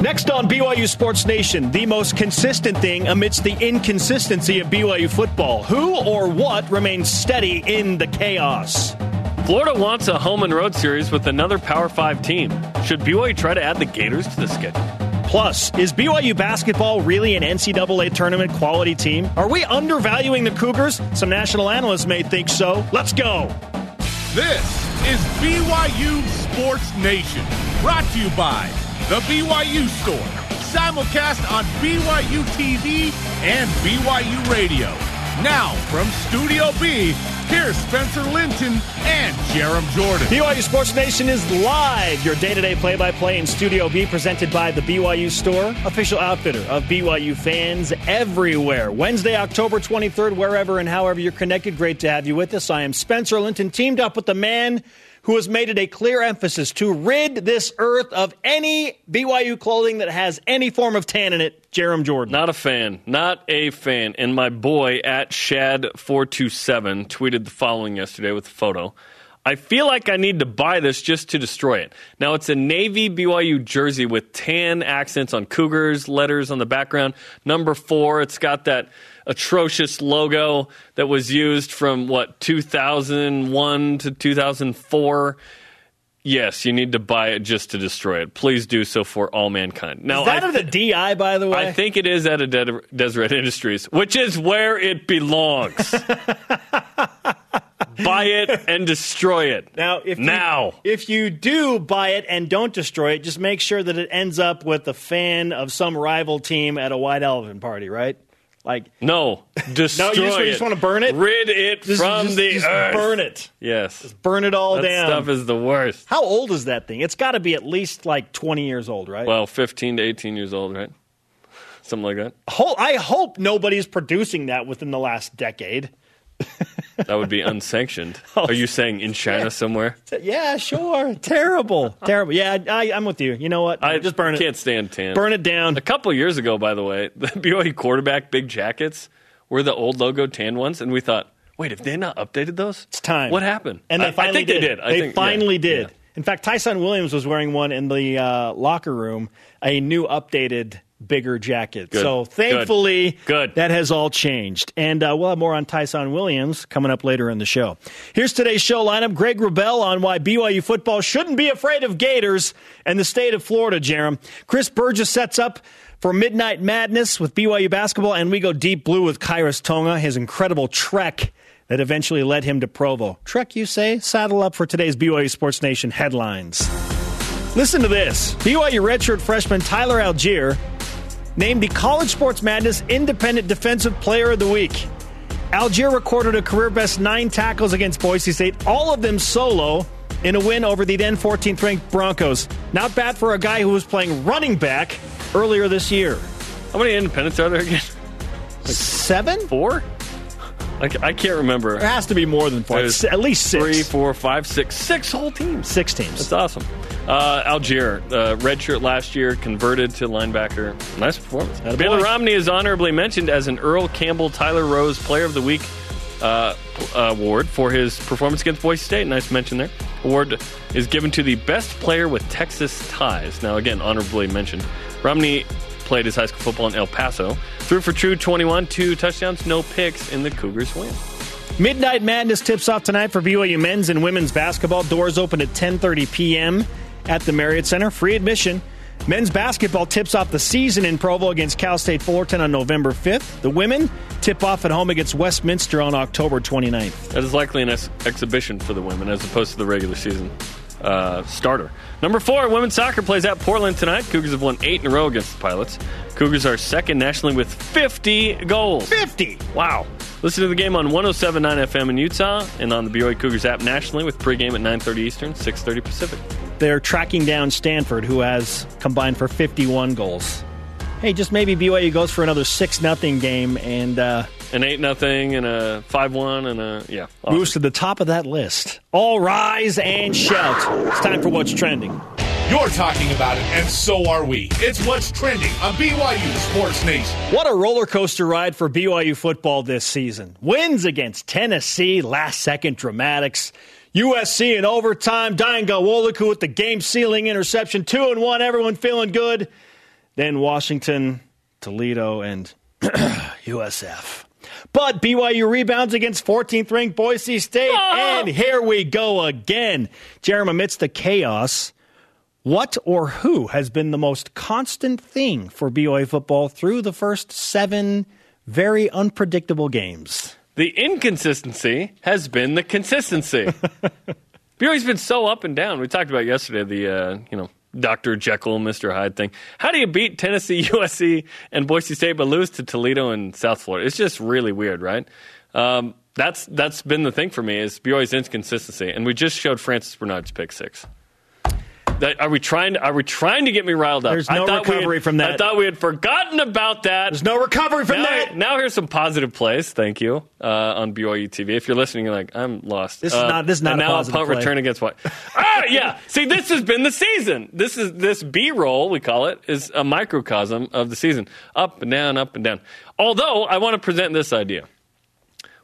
Next on BYU Sports Nation, the most consistent thing amidst the inconsistency of BYU football. Who or what remains steady in the chaos? Florida wants a home and road series with another Power 5 team. Should BYU try to add the Gators to the schedule? Plus, is BYU basketball really an NCAA tournament quality team? Are we undervaluing the Cougars? Some national analysts may think so. Let's go. This is BYU Sports Nation, brought to you by The BYU Store, simulcast on BYU TV and BYU Radio. Now, from Studio B, here's Spencer Linton and Jarom Jordan. BYU Sports Nation is live, your day to day play by play in Studio B, presented by the BYU Store, official outfitter of BYU fans everywhere. Wednesday, October 23rd, wherever and however you're connected, great to have you with us. I am Spencer Linton, teamed up with the man who has made it a clear emphasis to rid this earth of any BYU clothing that has any form of tan in it, Jarom Jordan. Not a fan. Not a fan. And my boy at Shad427 tweeted the following yesterday with a photo. I feel like I need to buy this just to destroy it. Now, it's a navy BYU jersey with tan accents on Cougars, letters on the background. Number four, it's got that atrocious logo that was used from what 2001 to 2004 yes you need to buy it just to destroy it please do so for all mankind now is that I the DI, by the way? I think it is at a De- Deseret Industries, which is where it belongs. Buy it and destroy it. Now, if now, you, if you do buy it and don't destroy it, just make sure that it ends up with a fan of some rival team at a white elephant party, right? Like no, destroy no, you just, it. you just want to burn it, rid it just, from just, the just earth. burn it, Yes, just burn it all that down. stuff is the worst. How old is that thing? It's got to be at least like twenty years old, right? Well, fifteen to eighteen years old, right? Something like that. I hope nobody's producing that within the last decade. That would be unsanctioned. Oh. Are you saying in China somewhere? Yeah, sure. Terrible, terrible. Yeah, I, I'm with you. You know what? I just burn it. Can't stand tan. Burn it down. A couple years ago, by the way, the BYU quarterback big jackets were the old logo tan ones, and we thought, wait, have they not updated those? It's time. What happened? And they I, finally I think did. they did. I they think, finally yeah, did. yeah. In fact, Tyson Williams was wearing one in the uh, locker room, a new updated, bigger jacket. Good. So thankfully, Good. that has all changed. And uh, we'll have more on Tyson Williams coming up later in the show. Here's today's show lineup Greg Wrubell on why BYU football shouldn't be afraid of Gators and the state of Florida, Jarom. Chris Burgess sets up for Midnight Madness with BYU basketball, and we go deep blue with Khyiris Tonga, his incredible trek that eventually led him to Provo. Trek, you say? Saddle up for today's BYU Sports Nation headlines. Listen to this BYU redshirt freshman Tyler Allgeier named the College Sports Madness Independent Defensive Player of the Week. Allgeier recorded a career best nine tackles against Boise State, all of them solo, in a win over the then 14th ranked Broncos. Not bad for a guy who was playing running back earlier this year. How many independents are there again? Seven? Four? I, I can't remember. There has to be more than four. There's At least six. Three, four, five, six, six whole teams. Six teams. That's awesome. Uh, Allgeier, uh, redshirt last year, converted to linebacker. Nice performance. Attaboy. Baylor Romney is honorably mentioned as an Earl Campbell Tyler Rose Player of the Week uh, award for his performance against Boise State. Nice mention there. Award is given to the best player with Texas ties. Now, again, honorably mentioned. Romney played his high school football in El Paso. Threw for true 21, two touchdowns, no picks in the Cougars win. Midnight Madness tips off tonight for BYU men's and women's basketball. Doors open at 10:30 p.m. at the Marriott Center. Free admission. Men's basketball tips off the season in Provo against Cal State Fullerton on November 5th. The women tip off at home against Westminster on October 29th. That is likely an ex- exhibition for the women as opposed to the regular season uh, starter. Number four, women's soccer plays at Portland tonight. Cougars have won eight in a row against the Pilots. Cougars are second nationally with 50 goals. 50. Wow. Listen to the game on 107.9 FM in Utah and on the BYU Cougars app nationally with pregame at 9.30 Eastern, 6.30 Pacific. They're tracking down Stanford, who has combined for 51 goals. Hey, just maybe BYU goes for another 6 nothing game and uh, An 8 nothing and a 5 1 and a, yeah. awesome. moves to the top of that list. All rise and shout. It's time for What's Trending. You're talking about it, and so are we. It's what's trending on BYU Sports Nation. What a roller coaster ride for BYU football this season. Wins against Tennessee, last second dramatics. USC in overtime, Dayan Ghanwoloku with the game sealing interception, two and one, everyone feeling good. then Washington, Toledo, and USF. But BYU rebounds against 14th ranked Boise State. Oh. And here we go again. Jeremy, amidst the chaos, what or who has been the most constant thing for BYU football through the first seven very unpredictable games? The inconsistency has been the consistency. BYU's been so up and down. We talked about yesterday the uh, you know Dr. Jekyll, Mr. Hyde thing. How do you beat Tennessee, USC, and Boise State but lose to Toledo and South Florida? It's just really weird, right? Um, that's that's been the thing for me is BYU's inconsistency, and we just showed Francis Bernard's pick six. That, are we trying? To, are we trying to get me riled up? There's no I thought we recovery had- from that. I thought we had forgotten about that. There's no recovery from now, that. now here's some positive plays. Thank you uh, on BYU TV. If you're listening, you're like, I'm lost. This is Uh, not- this is not and a now positive punt play. return against what? ah, yeah. See, this has been the season. This is this B roll we call it is a microcosm of the season. Up and down, up and down. Although I want to present this idea.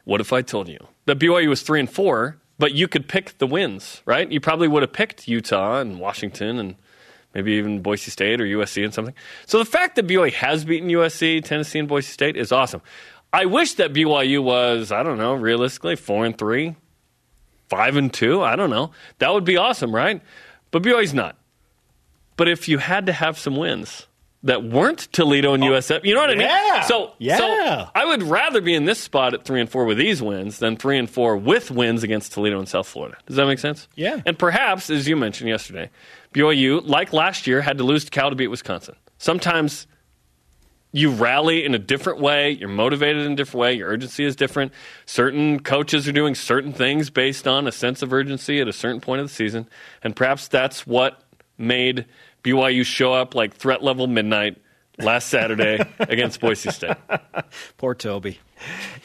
What if I told you that BYU was three and four, but you could pick the wins, right? You probably would have picked Utah and Washington and maybe even Boise State or USC and something. So the fact that BYU has beaten USC, Tennessee, and Boise State is awesome. I wish that BYU was, I don't know, realistically four and three, five and two. I don't know. That would be awesome, right? But BYU's not. But if you had to have some wins that weren't Toledo and oh, USF, you know what I mean? yeah. So, Yeah. so I would rather be in this spot at three and four with these wins than three and four with wins against Toledo and South Florida. Does that make sense? Yeah. And perhaps, as you mentioned yesterday, BYU, like last year, had to lose to Cal to beat Wisconsin. Sometimes you rally in a different way, you're motivated in a different way, your urgency is different. Certain coaches are doing certain things based on a sense of urgency at a certain point of the season, and perhaps that's what made BYU show up like threat level midnight last Saturday against Boise State. Poor Toby.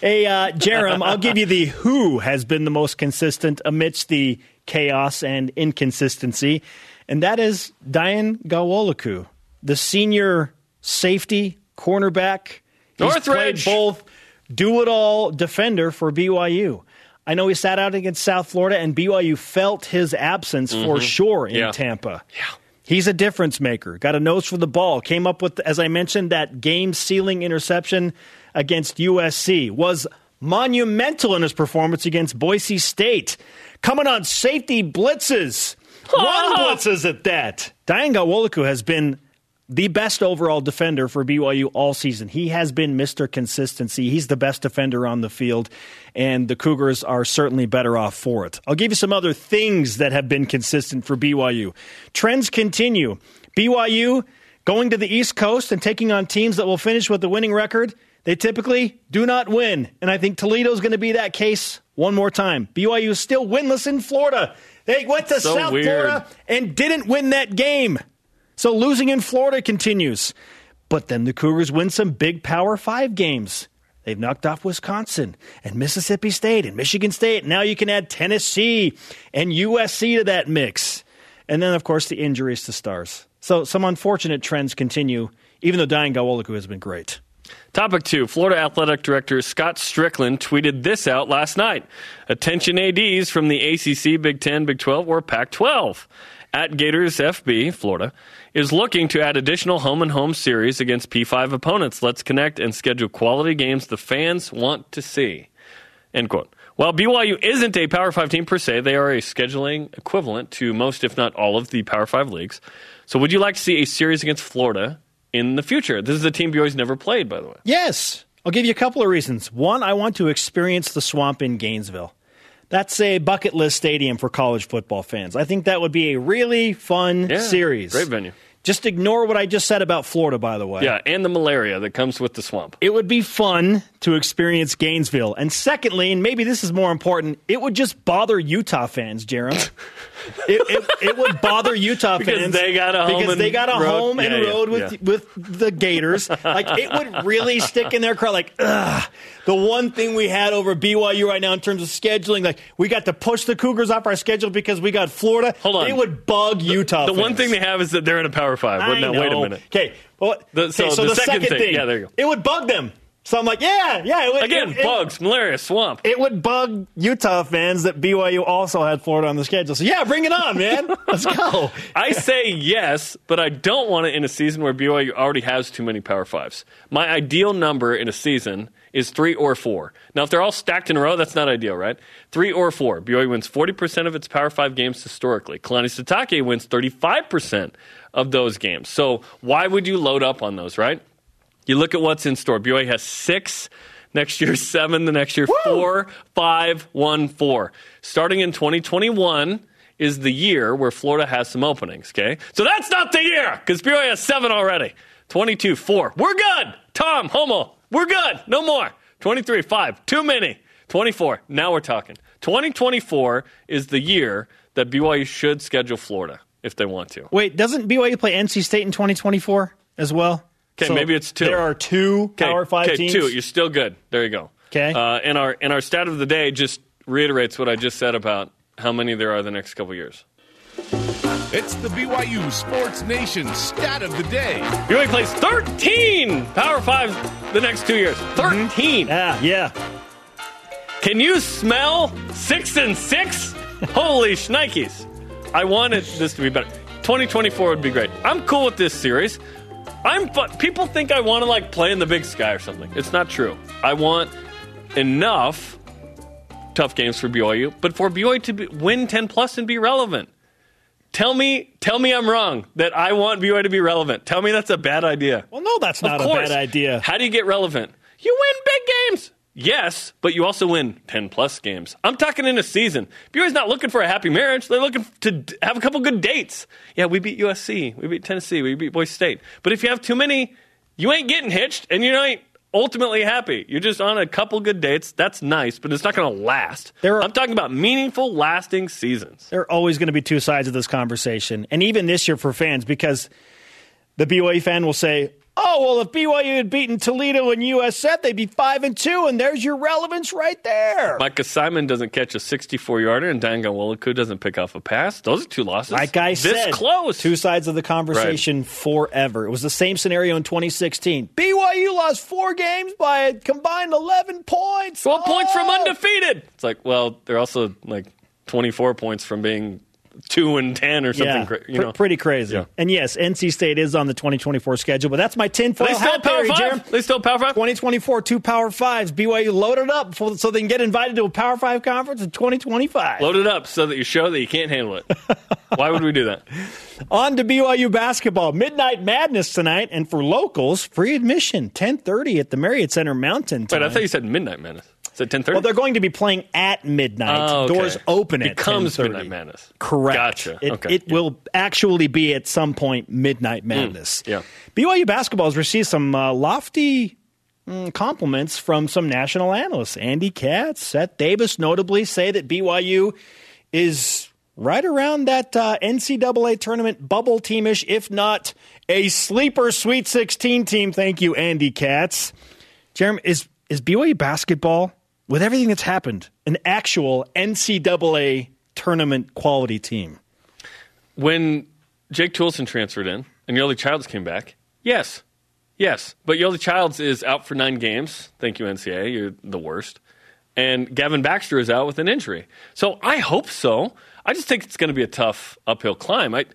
Hey, uh, Jerem, I'll give you the who has been the most consistent amidst the chaos and inconsistency, and that is Dayan Ghanwoloku, the senior safety cornerback. He's Northridge. played both do-it-all defender for BYU. I know he sat out against South Florida, and BYU felt his absence for sure in Mm-hmm. Yeah. Tampa. Yeah. He's a difference maker. Got a nose for the ball. Came up with, as I mentioned, that game sealing interception against USC. Was monumental in his performance against Boise State. Coming on safety blitzes. Run blitzes at that. Dayan Ghanwoloku has been the best overall defender for BYU all season. He has been Mr. Consistency. He's the best defender on the field, and the Cougars are certainly better off for it. I'll give you some other things that have been consistent for BYU. Trends continue. BYU going to the East Coast and taking on teams that will finish with the winning record. They typically do not win, and I think Toledo's going to be that case one more time. BYU is still winless in Florida. They went to So South weird. Florida and didn't win that game. So losing in Florida continues. But then the Cougars win some big Power Five games. They've knocked off Wisconsin and Mississippi State and Michigan State. Now you can add Tennessee and USC to that mix. And then, of course, the injuries to stars. So some unfortunate trends continue, even though Dayan Ghanwoloku has been great. Topic two Florida Athletic Director Scott Stricklin tweeted this out last night. Attention ADs from the ACC, Big 10, Big 12, or Pac 12. At Gators FB, Florida, is looking to add additional home and home series against P5 opponents. Let's connect and schedule quality games the fans want to see. End quote. While BYU isn't a Power 5 team per se, they are a scheduling equivalent to most, if not all, of the Power 5 leagues. So, would you like to see a series against Florida in the future? This is a team BYU's never played, by the way. Yes. I'll give you a couple of reasons. One, I want to experience the swamp in Gainesville. That's a bucket list stadium for college football fans. I think that would be a really fun Yeah, series. great venue. Just ignore what I just said about Florida, by the way. Yeah, and the malaria that comes with the swamp. It would be fun to experience Gainesville. And secondly, and maybe this is more important, it would just bother Utah fans, Jarom. it, it, it would bother Utah Because fans they got a home because they got a road. home and Yeah, yeah, road with yeah. with the Gators. Like it would really stick in their craw. Like, ugh, the one thing we had over BYU right now in terms of scheduling, like we got to push the Cougars off our schedule because we got Florida. Hold on. it would bug Utah. The one thing they have is that they're in a Power Five. Well, now, wait a minute. Okay. Well, The- okay, so so, the the, second second, thing- thing, yeah, there you go. It would bug them. So I'm like, yeah, yeah. It would, Again, it, it- bugs, malaria, swamp. It would bug Utah fans that BYU also had Florida on the schedule. So yeah, bring it on, man. Let's go. I say yes, but I don't want it in a season where BYU already has too many Power Fives. My ideal number in a season is three or four. Now, if they're all stacked in a row, that's not ideal, right? Three or four. BYU wins 40% of its Power Five games historically. Kalani Sitake wins 35% of those games. So why would you load up on those, right? You look at what's in store. BYU has six. Next year, seven. The next year, four, five, one, four. Starting in 2021 is the year where Florida has some openings, okay? So that's not the year because BYU has seven already. 22, four. We're good. Tom, Holmoe, we're good. No more. 23, five. Too many. 24. Now we're talking. 2024 is the year that BYU should schedule Florida if they want to. Wait, doesn't BYU play NC State in 2024 as well? Okay, maybe it's two. There are two Power Five okay, teams. two. You're still good. There you go. 'Kay. Uh, and our and our stat of the day just reiterates what I just said about how many there are the next couple years. It's the BYU Sports Nation stat of the day. BYU plays 13 Power Fives the next two years. 13. Yeah, yeah. Can you smell six and six? Holy shnikes. I wanted this to be better. 2024 would be great. I'm cool with this series. I'm people think I want to like play in the big sky or something. It's not true. I want enough tough games for BYU, but for BYU to be, win 10 plus and be relevant. Tell me, tell me I'm wrong that I want BYU to be relevant. Tell me that's a bad idea. Well, no, that's not a bad idea. How do you get relevant? You win big games. Yes, but you also win 10 plus games. I'm talking in a season. BYU's not looking for a happy marriage. They're looking to have a couple good dates. Yeah, we beat USC. We beat Tennessee. We beat Boise State. But if you have too many, you ain't getting hitched and you ain't ultimately happy. You're just on a couple good dates. That's nice, but it's not going to last. There are- I'm talking about meaningful, lasting seasons. There are always going to be two sides of this conversation, and even this year for fans, because the BYU fan will say, "Oh, well, if BYU had beaten Toledo and USF, they'd be five and two, and there's your relevance right there." Micah Simon doesn't catch a 64 yarder, and Dayan Ghanwoloku doesn't pick off a pass. Those are two losses. Like I this said, close. Two sides of the conversation forever. It was the same scenario in 2016. BYU lost four games by a combined 11 points. 12 points from Oh! undefeated. It's like, well, they're also like 24 points from being 2 and 10 or something. Yeah, cra- you pr- know. pretty crazy. Yeah. And yes, NC State is on the 2024 schedule, but that's my tinfoil They still hat Power theory, Jarom. 5? They still Power 5? 2024, two Power Fives. BYU loaded up for, so they can get invited to a Power Five conference in 2025. Loaded up so that you show that you can't handle it. Why would we do that? On to BYU basketball. Midnight Madness tonight, and for locals, free admission, 10:30 at the Marriott Center Mountain. Wait, I thought you said Midnight Madness. Is it 10.30? Well, they're going to be playing at midnight. Oh, okay. Doors open at Becomes 10:30. Midnight Madness. Correct. Gotcha. It, Okay. it Yeah. will actually be at some point midnight madness. yeah. BYU basketball has received some uh, lofty mm, compliments from some national analysts. Andy Katz, Seth Davis, notably, say that BYU is right around that uh, NCAA tournament bubble teamish, if not a sleeper Sweet 16 team. Thank you, Andy Katz. Jeremy, is is BYU basketball with everything that's happened an actual NCAA tournament quality team? When Jake Toolson transferred in and Yoeli Childs came back, yes. Yes. But Yoeli Childs is out for nine games. Thank you, NCAA. You're the worst. And Gavin Baxter is out with an injury. So I hope so. I just think it's going to be a tough uphill climb. I,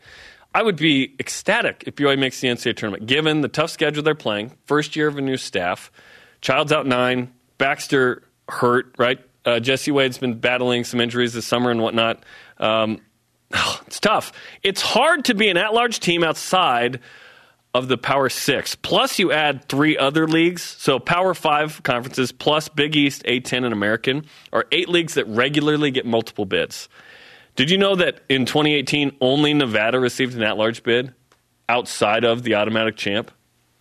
I would be ecstatic if BYU makes the NCAA tournament, given the tough schedule they're playing, first year of a new staff. Child's out nine, Baxter hurt, right? Uh, Jesse Wade's been battling some injuries this summer and whatnot. Um, it's tough. It's hard to be an at large team outside of the Power Six. Plus, you add three other leagues. So, Power Five conferences plus Big East, A10, and American are eight leagues that regularly get multiple bids. Did you know that in 2018, only Nevada received an at large bid outside of the automatic champ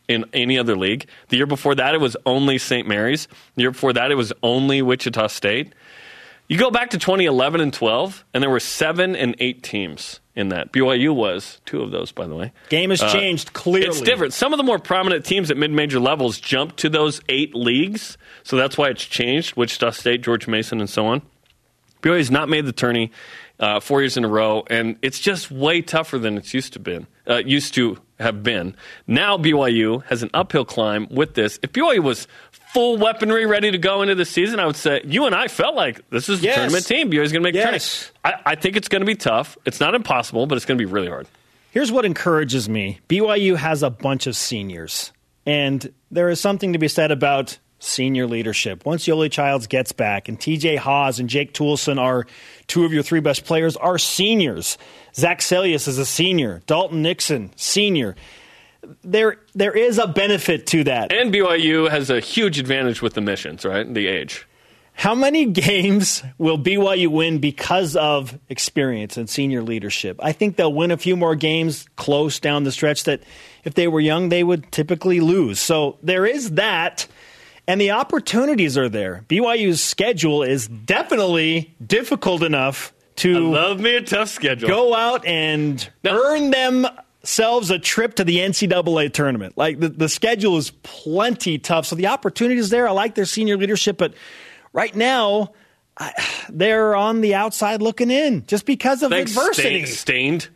in any other league? The year before that, it was only St. Mary's. The year before that, it was only Wichita State. You go back to 2011 and 12, and there were seven and eight teams in that. BYU was two of those, by the way. Game has changed clearly. Uh, It's different. Some of the more prominent teams at mid-major levels jumped to those eight leagues, so that's why it's changed. Wichita State, George Mason, and so on. BYU's not made the tourney uh, four years in a row, and it's just way tougher than it's used to been. Uh, used to have been. Now BYU has an uphill climb with this. If BYU was full weaponry ready to go into the season, I would say you and I felt like this is yes. a tournament team. BYU's going to make yes. tournament. I, I think it's going to be tough. It's not impossible, but it's going to be really hard. Here's what encourages me BYU has a bunch of seniors, and there is something to be said about senior leadership. Once Yoeli Childs gets back, and TJ Haws and Jake Toolson are two of your three best players, are seniors. Zach Seljaas is a senior. Dalton Nixon, senior. There, there is a benefit to that. And BYU has a huge advantage with the missions, right? The age. How many games will BYU win because of experience and senior leadership? I think they'll win a few more games close down the stretch that if they were young, they would typically lose. So there is that. And the opportunities are there. BYU's schedule is definitely difficult enough to I love me a tough schedule. Go out and now, earn themselves a trip to the NCAA tournament. Like the, the schedule is plenty tough. So the opportunities there. I like their senior leadership, but right now I, they're on the outside looking in just because of Thanks, adversity. Stained.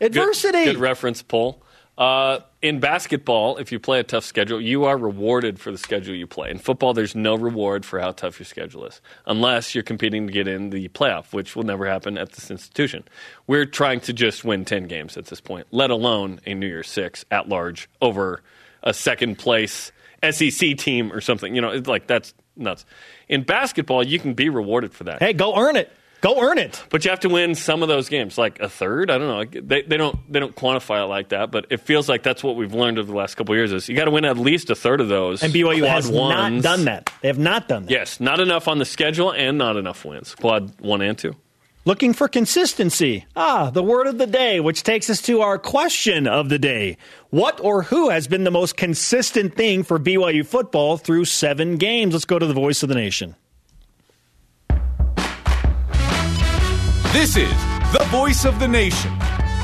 Adversity. Good, good reference, Paul. Uh, in basketball, if you play a tough schedule, you are rewarded for the schedule you play. In football, there's no reward for how tough your schedule is, unless you're competing to get in the playoff, which will never happen at this institution. We're trying to just win 10 games at this point, let alone a New Year's Six at large over a second place SEC team or something. You know, it's like that's nuts. In basketball, you can be rewarded for that. Hey, go earn it. Go earn it. But you have to win some of those games, like a third. I don't know. They, they don't they don't quantify it like that, but it feels like that's what we've learned over the last couple years. Is you got to win at least a third of those. And BYU has ones. not done that. They have not done that. Yes, not enough on the schedule and not enough wins. Quad one and two. Looking for consistency. Ah, the word of the day, which takes us to our question of the day. What or who has been the most consistent thing for BYU football through seven games? Let's go to the voice of the nation. This is the voice of the nation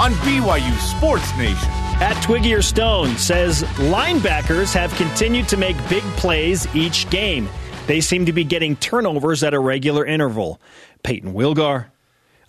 on BYU Sports Nation. At Twiggy or Stone says linebackers have continued to make big plays each game. They seem to be getting turnovers at a regular interval. Payton Wilgar,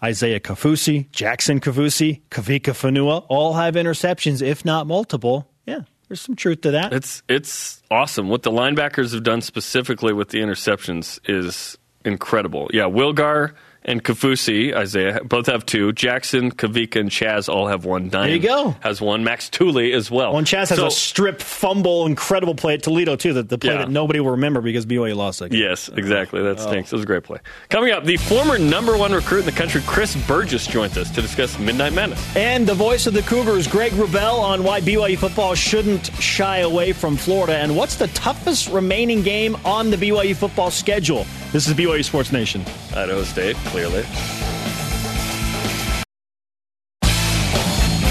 Isaiah Kaufusi, Jackson Kaufusi, Kavika Fonua all have interceptions, if not multiple. Yeah, there's some truth to that. It's it's awesome. What the linebackers have done specifically with the interceptions is incredible. Yeah, Wilgar and Kaufusi, Isaiah, both have two. Jackson, Kavika, and Chaz all have one. Dime there you go. Has one. Max Tooley as well. Well, Chaz has so, a strip fumble, incredible play at Toledo, too. The, the play Yeah. that nobody will remember because BYU lost that game. Yes, exactly. That Oh. stinks. It was a great play. Coming up, the former number one recruit in the country, Chris Burgess, joins us to discuss Midnight Madness. And the voice of the Cougars, Greg Wrubell, on why BYU football shouldn't shy away from Florida and what's the toughest remaining game on the BYU football schedule. This is BYU Sports Nation. Idaho State, clearly.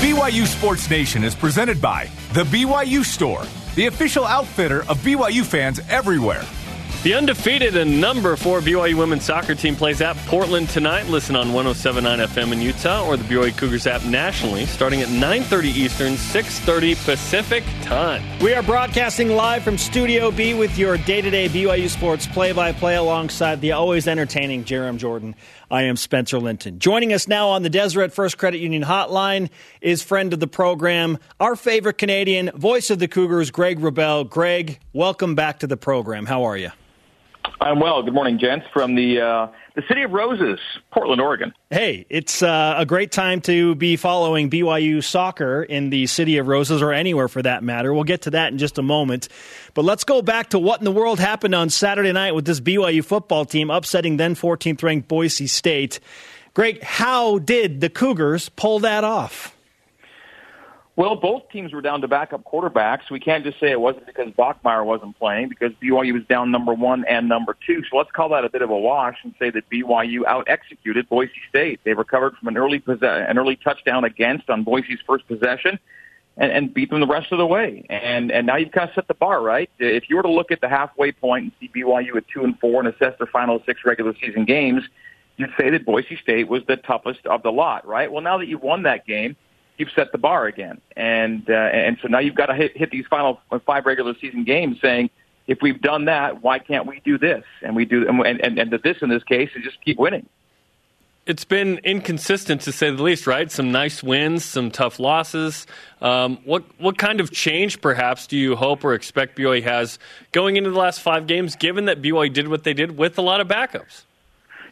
BYU Sports Nation is presented by The BYU Store, the official outfitter of BYU fans everywhere. The undefeated and number four BYU women's soccer team plays at Portland tonight. Listen on 107.9 FM in Utah or the BYU Cougars app nationally, starting at 9:30 Eastern, 6:30 Pacific time. We are broadcasting live from Studio B with your day to day BYU Sports play by play alongside the always entertaining Jarom Jordan. I am Spencer Linton. Joining us now on the Deseret First Credit Union hotline is friend of the program, our favorite Canadian, voice of the Cougars, Greg Wrubell. Greg, welcome back to the program. How are you? I'm well. Good morning, gents, from the uh, the city of Roses, Portland, Oregon. Hey, it's uh, a great time to be following BYU soccer in the city of Roses or anywhere for that matter. We'll get to that in just a moment. But let's go back to what in the world happened on Saturday night with this BYU football team upsetting then 14th ranked Boise State. Greg, how did the Cougars pull that off? Well, both teams were down to backup quarterbacks. We can't just say it wasn't because Bachmeier wasn't playing, because BYU was down number one and number two. So let's call that a bit of a wash and say that BYU out executed Boise State. They recovered from an early possess- an early touchdown against on Boise's first possession. And, and beat them the rest of the way, and and now you've kind of set the bar right. If you were to look at the halfway point and see BYU at two and four and assess their final six regular season games, you'd say that Boise State was the toughest of the lot, right? Well, now that you've won that game, you've set the bar again, and uh, and so now you've got to hit, hit these final five regular season games, saying if we've done that, why can't we do this? And we do, and and, and the this in this case is just keep winning. it's been inconsistent to say the least, right? Some nice wins, some tough losses. Um, what what kind of change, perhaps, do you hope or expect BYU has going into the last five games, given that BYU did what they did with a lot of backups?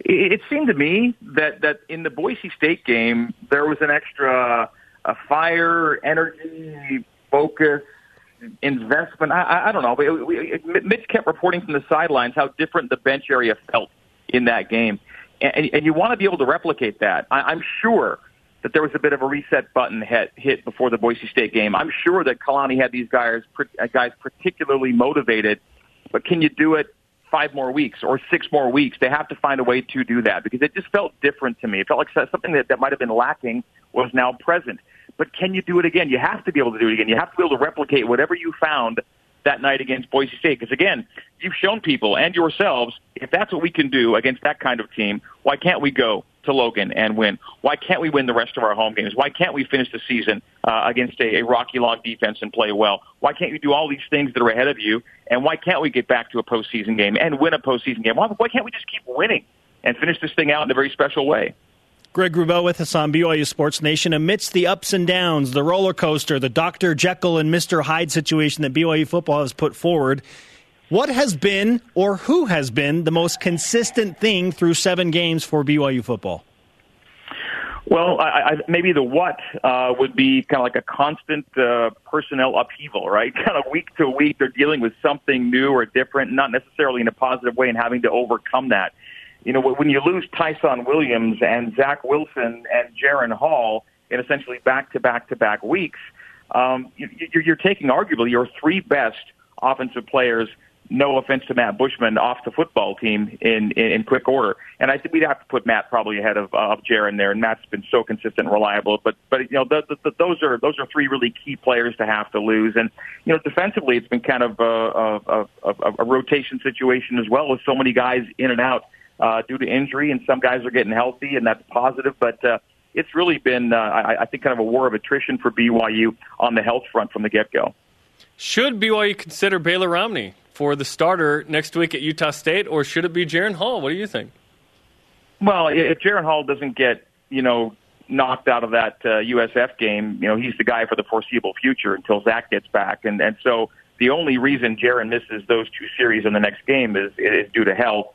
It, it seemed to me that that in the Boise State game there was an extra a fire, energy, focus, investment. I, I don't know. We, we, Mitch kept reporting from the sidelines how different the bench area felt in that game and, and you want to be able to replicate that. I, I'm sure that there was a bit of a reset button hit, hit before the Boise State game. I'm sure that Kalani had these guys uh, guys particularly motivated, but can you do it five more weeks or six more weeks? They have to find a way to do that because it just felt different to me. It felt like something that, that might have been lacking was now present. But can you do it again? You have to be able to do it again. You have to be able to replicate whatever you found that night against Boise State. Because again, you've shown people and yourselves if that's what we can do against that kind of team, why can't we go to Logan and win? Why can't we win the rest of our home games? Why can't we finish the season uh, against a, a Rocky Long defense and play well? Why can't you do all these things that are ahead of you? And why can't we get back to a postseason game and win a postseason game? Why, why can't we just keep winning and finish this thing out in a very special way? Greg Wrubell with us on BYU Sports Nation. Amidst the ups and downs, the roller coaster, the Dr. Jekyll and Mr. Hyde situation that BYU football has put forward, what has been or who has been the most consistent thing through seven games for BYU football? Well, I, I, maybe the what uh, would be kind of like a constant uh, personnel upheaval, right? Kind of week to week, they're dealing with something new or different, not necessarily in a positive way, and having to overcome that you know, when you lose Tyson Williams and Zach Wilson and Jaren Hall in essentially back to back to back weeks, um, you, you're taking arguably your three best offensive players. No offense to Matt Bushman off the football team in, in, in quick order, and I think we'd have to put Matt probably ahead of uh, of Jaren there. And Matt's been so consistent and reliable, but but you know the, the, the, those are those are three really key players to have to lose. And you know defensively, it's been kind of a, a, a, a rotation situation as well, with so many guys in and out uh, due to injury, and some guys are getting healthy, and that's positive. But uh, it's really been, uh, I, I think, kind of a war of attrition for BYU on the health front from the get go. Should BYU consider Baylor Romney for the starter next week at Utah State, or should it be Jaren Hall? What do you think? Well, if Jaren Hall doesn't get, you know, knocked out of that uh, USF game, you know, he's the guy for the foreseeable future until Zach gets back. And and so the only reason Jaren misses those two series in the next game is is due to health.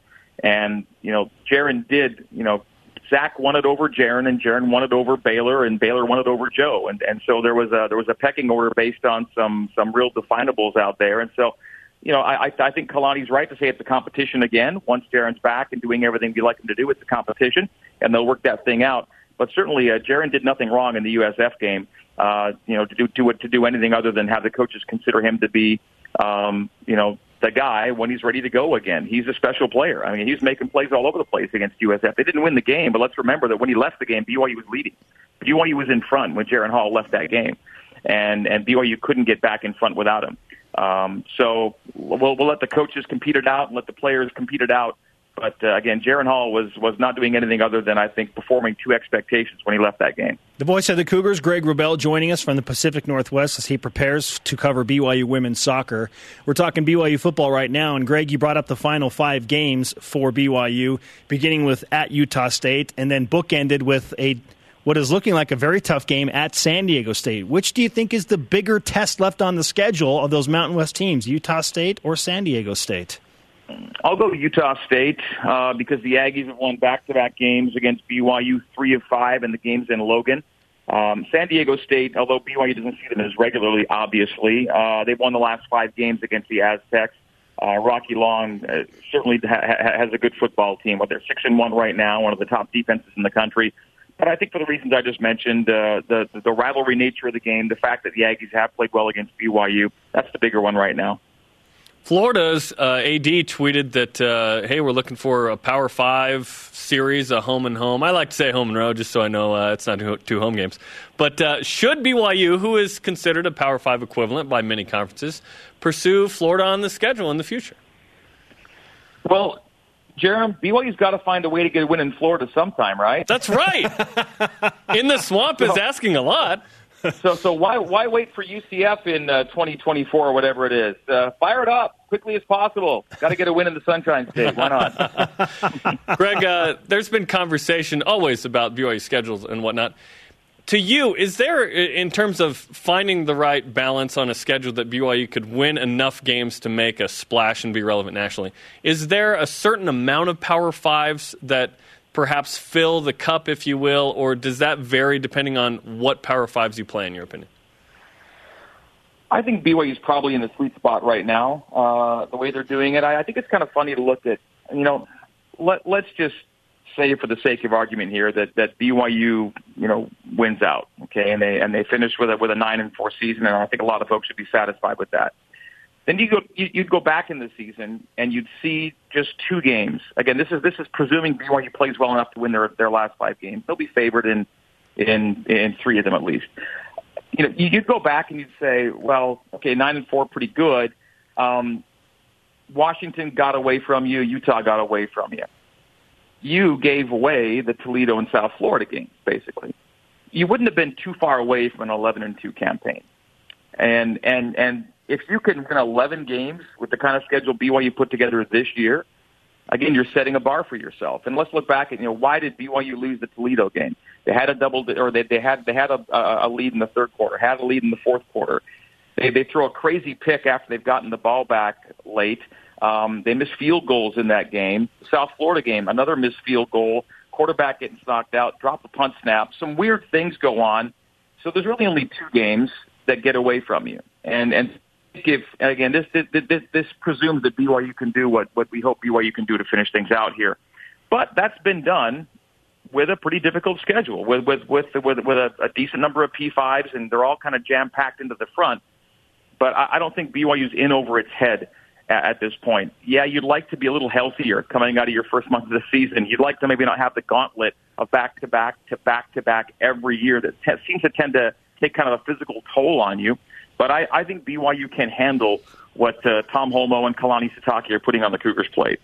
And, you know, Jaren did, you know, Zach won it over Jaren and Jaren won it over Baylor and Baylor won it over Joe. And, and so there was a, there was a pecking order based on some, some real definables out there. And so, you know, I, I think Kalani's right to say it's a competition again. Once Jaren's back and doing everything we like him to do, it's a competition, and they'll work that thing out. But certainly, uh, Jaren did nothing wrong in the USF game. Uh, you know, to do to to do anything other than have the coaches consider him to be, um, you know, the guy when he's ready to go again. He's a special player. I mean, he's making plays all over the place against USF. They didn't win the game, but let's remember that when he left the game, BYU was leading. BYU was in front when Jaren Hall left that game, and and BYU couldn't get back in front without him. Um, so we'll we'll let the coaches compete it out and let the players compete it out. But uh, again, Jaren Hall was was not doing anything other than I think performing to expectations when he left that game. The voice of the Cougars, Greg Wrubell, joining us from the Pacific Northwest as he prepares to cover BYU women's soccer. We're talking BYU football right now, and Greg, you brought up the final five games for BYU, beginning with at Utah State, and then bookended with a what is looking like a very tough game at San Diego State. Which do you think is the bigger test left on the schedule of those Mountain West teams, Utah State or San Diego State? I'll go to Utah State uh, because the Aggies have won back-to-back games against BYU, three of five, and the games in Logan. Um, San Diego State, although BYU doesn't see them as regularly, obviously, uh, they've won the last five games against the Aztecs. Uh, Rocky Long uh, certainly ha- has a good football team, but they're six and one right now, one of the top defenses in the country. But I think for the reasons I just mentioned, uh, the the rivalry nature of the game, the fact that the Aggies have played well against BYU, that's the bigger one right now. Florida's uh, AD tweeted that, uh, hey, we're looking for a Power Five series, a home and home. I like to say home and road just so I know uh, it's not two home games. But uh, should BYU, who is considered a Power Five equivalent by many conferences, pursue Florida on the schedule in the future? Well, Jarom, BYU's got to find a way to get a win in Florida sometime, right? That's right. in the swamp is asking a lot. So so why why wait for UCF in uh, 2024 or whatever it is? Uh, fire it up quickly as possible. Got to get a win in the Sunshine State. Why not? Greg, uh, there's been conversation always about BYU schedules and whatnot. To you, is there, in terms of finding the right balance on a schedule that BYU could win enough games to make a splash and be relevant nationally, is there a certain amount of Power Fives that perhaps fill the cup, if you will, or does that vary depending on what Power Fives you play, in your opinion? I think BYU is probably in the sweet spot right now. Uh, the way they're doing it, I, I think it's kind of funny to look at. You know, let let's just say, for the sake of argument here, that that BYU, you know, wins out, okay, and they and they finish with a with a nine and four season, and I think a lot of folks should be satisfied with that. Then you go, you'd go back in the season and you'd see just two games. Again, this is this is presuming BYU plays well enough to win their their last five games. They'll be favored in in in three of them at least. You know, you'd go back and you'd say, well, okay, nine and four, pretty good. Um, Washington got away from you. Utah got away from you. You gave away the Toledo and South Florida games, basically. You wouldn't have been too far away from an 11 and 2 campaign. And, and, and if you can win 11 games with the kind of schedule BYU put together this year, again, you're setting a bar for yourself. And let's look back at, you know, why did BYU lose the Toledo game? They had a double, or they, they had, they had a, a lead in the third quarter, had a lead in the fourth quarter. They, they throw a crazy pick after they've gotten the ball back late. Um, they miss field goals in that game. South Florida game, another missed field goal. Quarterback getting knocked out, drop a punt snap. Some weird things go on. So there's really only two games that get away from you. And and if again this this this, this presumes that BYU can do what what we hope BYU can do to finish things out here, but that's been done with a pretty difficult schedule with with with with, with a, a decent number of P5s and they're all kind of jam packed into the front. But I, I don't think BYU's in over its head at, at this point. Yeah, you'd like to be a little healthier coming out of your first month of the season. You'd like to maybe not have the gauntlet of back to back to back to back every year that t- seems to tend to take kind of a physical toll on you. But I, I think BYU can handle what uh, Tom Holmoe and Kalani Sitake are putting on the Cougars' plate.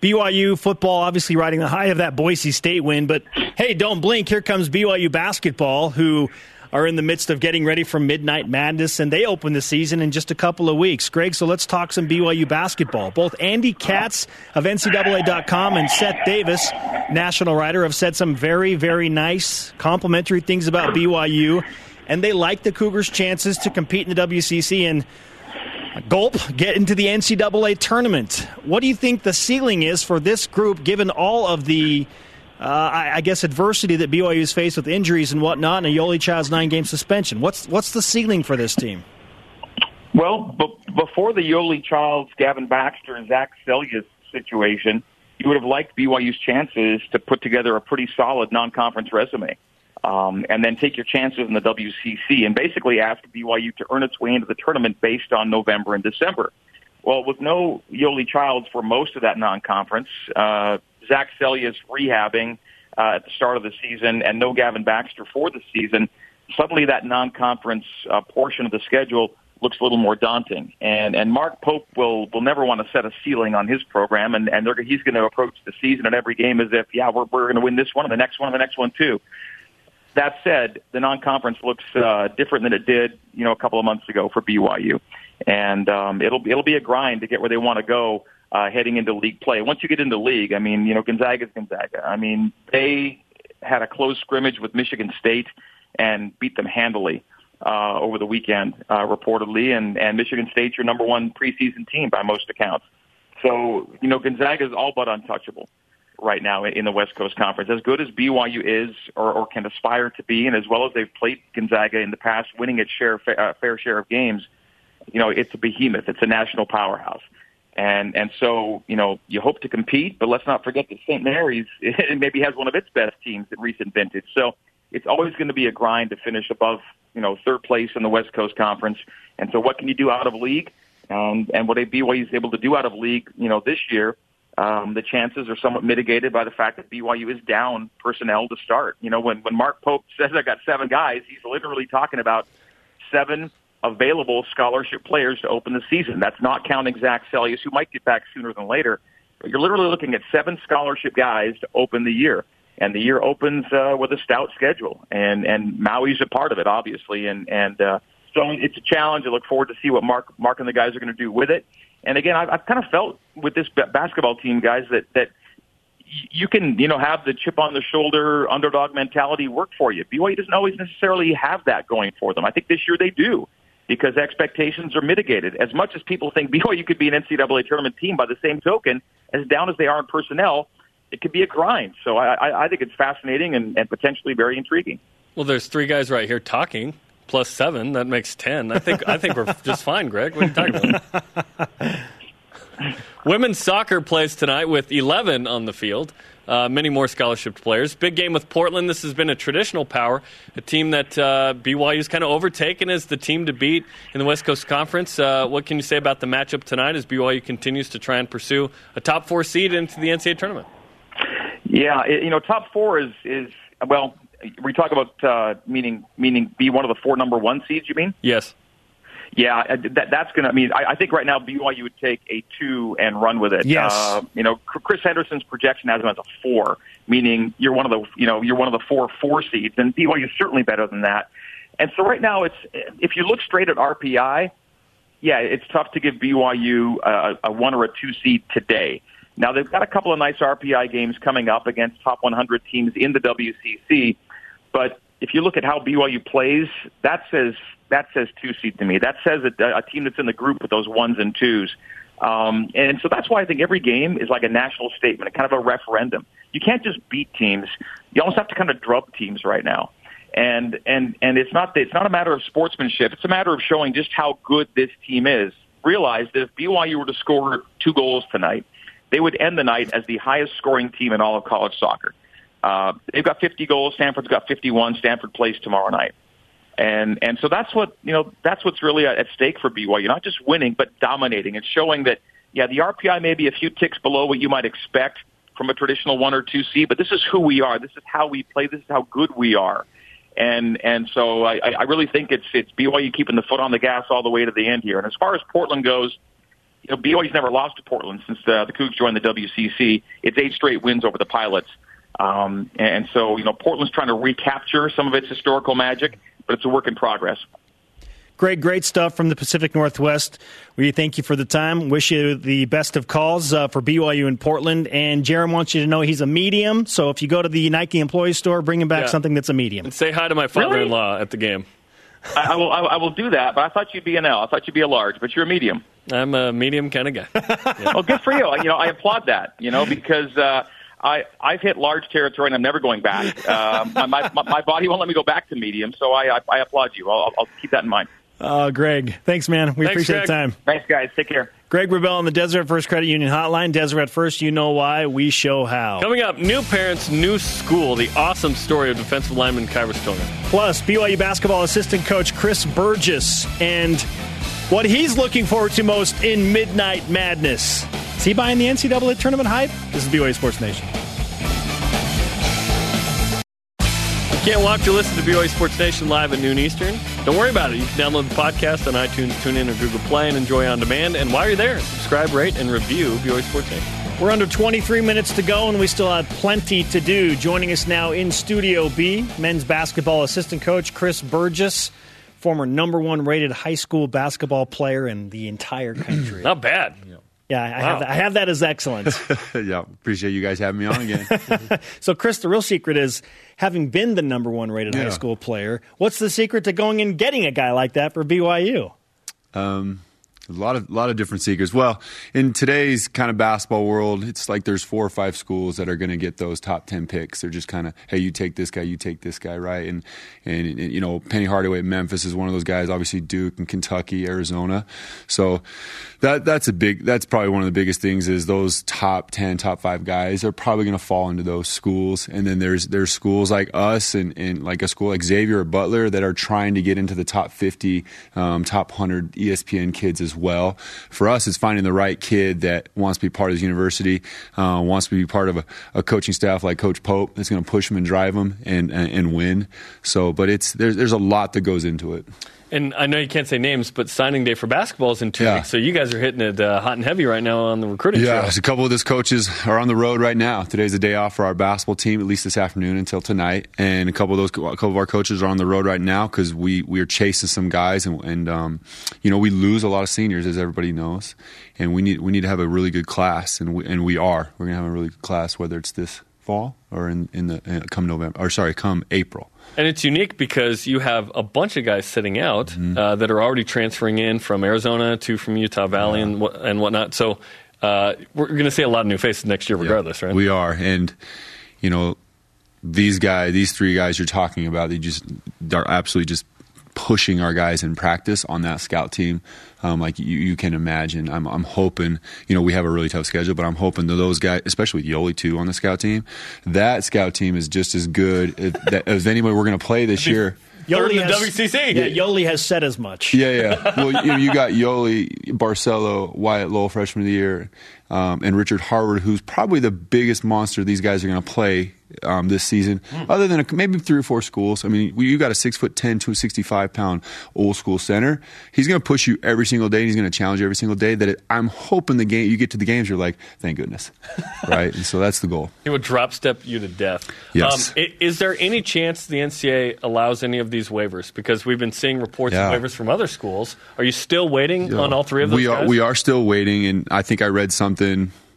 BYU football obviously riding the high of that Boise State win, but hey, don't blink. Here comes BYU basketball, who are in the midst of getting ready for Midnight Madness, and they open the season in just a couple of weeks. Greg, so let's talk some BYU basketball. Both Andy Katz of NCAA.com and Seth Davis, national writer, have said some very, very nice, complimentary things about BYU and they like the Cougars' chances to compete in the WCC and gulp get into the NCAA tournament. What do you think the ceiling is for this group, given all of the, uh, I, guess, adversity that BYU has faced with injuries and whatnot, and a Yoeli Child's nine-game suspension? What's what's the ceiling for this team? Well, b- before the Yoeli Childs, Gavin Baxter, and Zach Seljaas situation, you would have liked BYU's chances to put together a pretty solid non-conference resume um, and then take your chances in the WCC and basically ask BYU to earn its way into the tournament based on November and December. Well, with no Yoeli Childs for most of that non-conference, uh, Zach Seljaas rehabbing uh, at the start of the season, and no Gavin Baxter for the season, suddenly that non-conference uh, portion of the schedule looks a little more daunting. And and Mark Pope will will never want to set a ceiling on his program, and and he's going to approach the season and every game as if yeah we're we're going to win this one and the next one and the next one too. That said, the non-conference looks uh, different than it did, you know, a couple of months ago for BYU, and um, it'll it'll be a grind to get where they want to go uh, heading into league play. Once you get into league, I mean, you know, Gonzaga's Gonzaga. I mean, they had a close scrimmage with Michigan State and beat them handily uh, over the weekend, uh, reportedly, and and Michigan State's your number one preseason team by most accounts. So, you know, Gonzaga is all but untouchable right now in the West Coast Conference. As good as BYU is or, or can aspire to be, and as well as they've played Gonzaga in the past, winning its share, uh, fair share of games, you know, it's a behemoth. It's a national powerhouse. And and so you know you hope to compete, but let's not forget that St. Mary's maybe has one of its best teams in recent vintage. So it's always going to be a grind to finish above you know third place in the West Coast Conference. And so what can you do out of league? And and what a BYU is able to do out of league, you know, this year um, the chances are somewhat mitigated by the fact that BYU is down personnel to start. You know, when, when Mark Pope says I got seven guys, he's literally talking about seven available scholarship players to open the season. That's not counting Zach Seljaas, who might get back sooner than later. But you're literally looking at seven scholarship guys to open the year. and the year opens uh, with a stout schedule, and and Maui's a part of it, obviously, and and uh, so it's a challenge. I look forward to see what Mark Mark and the guys are going to do with it. And again, I've, I've kind of felt with this basketball team, guys, that that you can you know have the chip on the shoulder underdog mentality work for you. BYU doesn't always necessarily have that going for them. I think this year they do because expectations are mitigated. As much as people think BYU could be an NCAA tournament team, by the same token, as down as they are in personnel, it could be a grind. So I, I think it's fascinating and, and potentially very intriguing. Well, there's three guys right here talking plus seven. That makes ten. I think I think we're just fine, Greg. What are you talking about? Women's soccer plays tonight with 11 on the field. Uh, many more scholarship players. Big game with Portland. This has been a traditional power, a team that uh, BYU's kind of overtaken as the team to beat in the West Coast Conference. Uh, what can you say about the matchup tonight as BYU continues to try and pursue a top four seed into the NCAA tournament? Yeah, it, you know, top four is is well. We talk about uh, meaning meaning be one of the four number one seeds. You mean? Yes. Yeah, uh, that, that's going to. I mean, I, I think right now BYU would take a two and run with it. Yes. Uh, you know, Chris Henderson's projection has him as a four, meaning you're one of the you know you're one of the four four seeds, and BYU is certainly better than that. And so right now, it's if you look straight at RPI, yeah, it's tough to give BYU a, a one or a two seed today. Now they've got a couple of nice RPI games coming up against top 100 teams in the WCC, but if you look at how BYU plays, that says that says two seed to me. That says a, a team that's in the group with those ones and twos. Um, and so that's why I think every game is like a national statement, a kind of a referendum. You can't just beat teams. You almost have to kind of drub teams right now. And and and it's not it's not a matter of sportsmanship. It's a matter of showing just how good this team is. Realize that if BYU were to score two goals tonight, they would end the night as the highest scoring team in all of college soccer. Uh, they've got 50 goals. Stanford's got 51. Stanford plays tomorrow night. And and so that's what you know. That's what's really at stake for BYU. You're not just winning, but dominating and showing that yeah, the RPI may be a few ticks below what you might expect from a traditional one or two C, but this is who we are. This is how we play. This is how good we are. And and so I, I really think it's it's BYU keeping the foot on the gas all the way to the end here. And as far as Portland goes, you know BYU's never lost to Portland since the, the Cougs joined the WCC. It's eight straight wins over the Pilots. Um, and so you know Portland's trying to recapture some of its historical magic but it's a work in progress. Great, great stuff from the Pacific Northwest. We thank you for the time. Wish you the best of calls uh, for BYU in Portland. And Jarom wants you to know he's a medium. So if you go to the Nike employee store, bring him back yeah. something that's a medium. And say hi to my father-in-law really? at the game. I, I, will. I, I, will do that. But I thought you'd be an L. I thought you'd be a large, but you're a medium. I'm a medium kind of guy. yeah. Well, good for you. You know, I applaud that. You know, because. Uh, I, I've hit large territory and I'm never going back. Um, my, my, my body won't let me go back to medium, so I, I, I applaud you. I'll, I'll keep that in mind. Uh, Greg, thanks, man. We thanks, appreciate Greg. the time. Thanks, guys. Take care. Greg Wrubell on the Deseret First Credit Union Hotline. Deseret First, you know why, we show how. Coming up, new parents, new school, the awesome story of defensive lineman Khyiris Tonga. Plus, BYU basketball assistant coach Chris Burgess and what he's looking forward to most in Midnight Madness. Is he buying the NCAA tournament hype? This is BYU Sports Nation. Can't watch or listen to BYU Sports Nation live at noon Eastern? Don't worry about it. You can download the podcast on iTunes, TuneIn, or Google Play and enjoy on demand. And while you're there, subscribe, rate, and review BYU Sports Nation. We're under 23 minutes to go, and we still have plenty to do. Joining us now in Studio B, men's basketball assistant coach Chris Burgess, former number one rated high school basketball player in the entire country. Not bad. Yeah. I, wow. have that, I have that as excellent. yeah, appreciate you guys having me on again. so, Chris, the real secret is having been the number one rated yeah. high school player. What's the secret to going and getting a guy like that for BYU? Um, a lot of lot of different seekers. Well, in today's kind of basketball world, it's like there's four or five schools that are going to get those top ten picks. They're just kind of, hey, you take this guy, you take this guy, right? And, and and you know, Penny Hardaway at Memphis is one of those guys. Obviously, Duke and Kentucky, Arizona. So that that's a big. That's probably one of the biggest things is those top ten, top five guys are probably going to fall into those schools. And then there's there's schools like us and, and like a school like Xavier or Butler that are trying to get into the top fifty, um, top hundred ESPN kids as well. For us, it's finding the right kid that wants to be part of the university, uh, wants to be part of a, a, coaching staff like Coach Pope that's going to push them and drive them and, and, and win. So, but it's there's there's a lot that goes into it. And I know you can't say names, but signing day for basketball is in two Yeah. weeks. So you guys are hitting it uh, hot and heavy right now on the recruiting Yeah, trail. a couple of those coaches are on the road right now. Today's a day off for our basketball team, at least this afternoon until tonight. And a couple of those, a couple of our coaches are on the road right now because we we are chasing some guys, and, and um, you know we lose a lot of seniors, as everybody knows, and we need we need to have a really good class, and we, and we are. We're gonna have a really good class, whether it's this fall or in in the uh, come November or sorry, come April. And it's unique because you have a bunch of guys sitting out Mm-hmm. uh, that are already transferring in from Arizona to from Utah Valley and what, and whatnot. So uh, we're going to see a lot of new faces next year, regardless, right? We are, and you know, these guys, these three guys you're talking about, they just are absolutely just pushing our guys in practice on that scout team. Um, like you, you can imagine, I'm, I'm hoping, you know, we have a really tough schedule, but I'm hoping that those guys, especially with Yoeli too on the scout team, that scout team is just as good as, that, as anybody we're going to play this year. Third in the has, WCC. Yeah, Yoeli has said as much. Yeah, yeah. Well, you, you got Yoeli, Barcelo, Wyatt Lohaus, freshman of the year, um, and Richard Harward, who's probably the biggest monster these guys are going to play um, this season, other than a, maybe three or four schools. I mean, you got a six foot ten, two sixty five pound old school center. He's going to push you every single day. And he's going to challenge you every single day. That it, I'm hoping the game you get to the games, you're like, thank goodness, right? And so that's the goal. He would drop step you to death. Yes. Um, is there any chance the NCAA allows any of these waivers? Because we've been seeing reports Yeah. of waivers from other schools. Are you still waiting on all three of those we are guys? we are still waiting, and I think I read something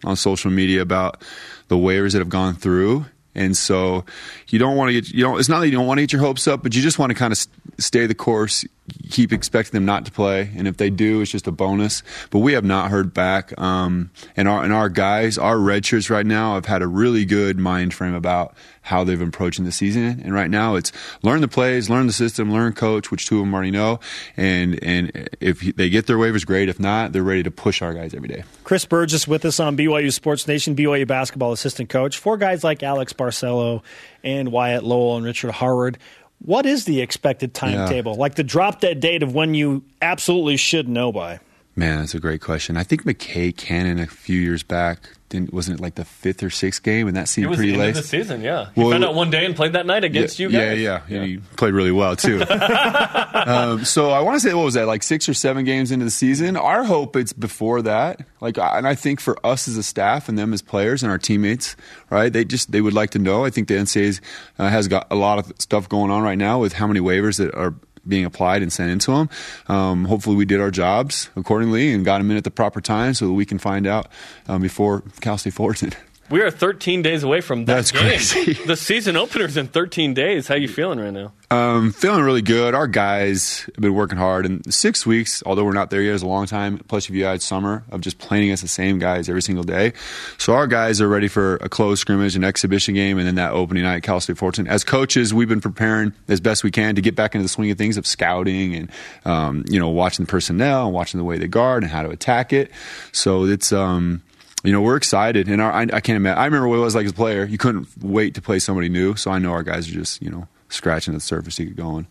on social media about the waivers that have gone through. And so you don't want to get you know it's not that you don't want to get your hopes up, but you just want to kind of stay the course, keep expecting them not to play, and if they do, it's just a bonus. But we have not heard back, um, and our and our guys, our red shirts right now have had a really good mind frame about how they've been approaching the season. And right now, it's learn the plays, learn the system, learn coach, which two of them already know. And and if they get their waivers, great. If not, they're ready to push our guys every day. Chris Burgess with us on BYU Sports Nation, BYU basketball assistant coach. Four guys like Alex Barcelo and Wyatt Lohaus and Richard Harward. What is the expected timetable? Like the drop dead date of when you absolutely should know by? Man, that's a great question. I think McKay Cannon a few years back didn't wasn't it like the fifth or sixth game, and that it seemed was pretty the end late. of the season, yeah. He Well, found out one day and played that night against you yeah, guys. Yeah, yeah, He played really well too. um, so I want to say what was that like six or seven games into the season? Our hope it's before that. Like, and I think for us as a staff and them as players and our teammates, right? They just they would like to know. I think the NCAA uh, has got a lot of stuff going on right now with how many waivers that are being applied and sent into them. Um, hopefully, we did our jobs accordingly and got them in at the proper time so that we can find out um, before Cal State Fullerton. We are 13 days away from that That's game. crazy. The season opener's in 13 days. How you feeling right now? Um, feeling really good. Our guys have been working hard, and six weeks, although we're not there yet, is a long time. Plus, if you add summer of just playing against the same guys every single day, so our guys are ready for a close scrimmage, an exhibition game, and then that opening night, at Cal State Fullerton. As coaches, we've been preparing as best we can to get back into the swing of things of scouting and um, you know watching the personnel and watching the way they guard and how to attack it. So it's um, you know, we're excited, and our, I, I can't imagine. I remember what it was like as a player. You couldn't wait to play somebody new, so I know our guys are just, you know, scratching at the surface to get going.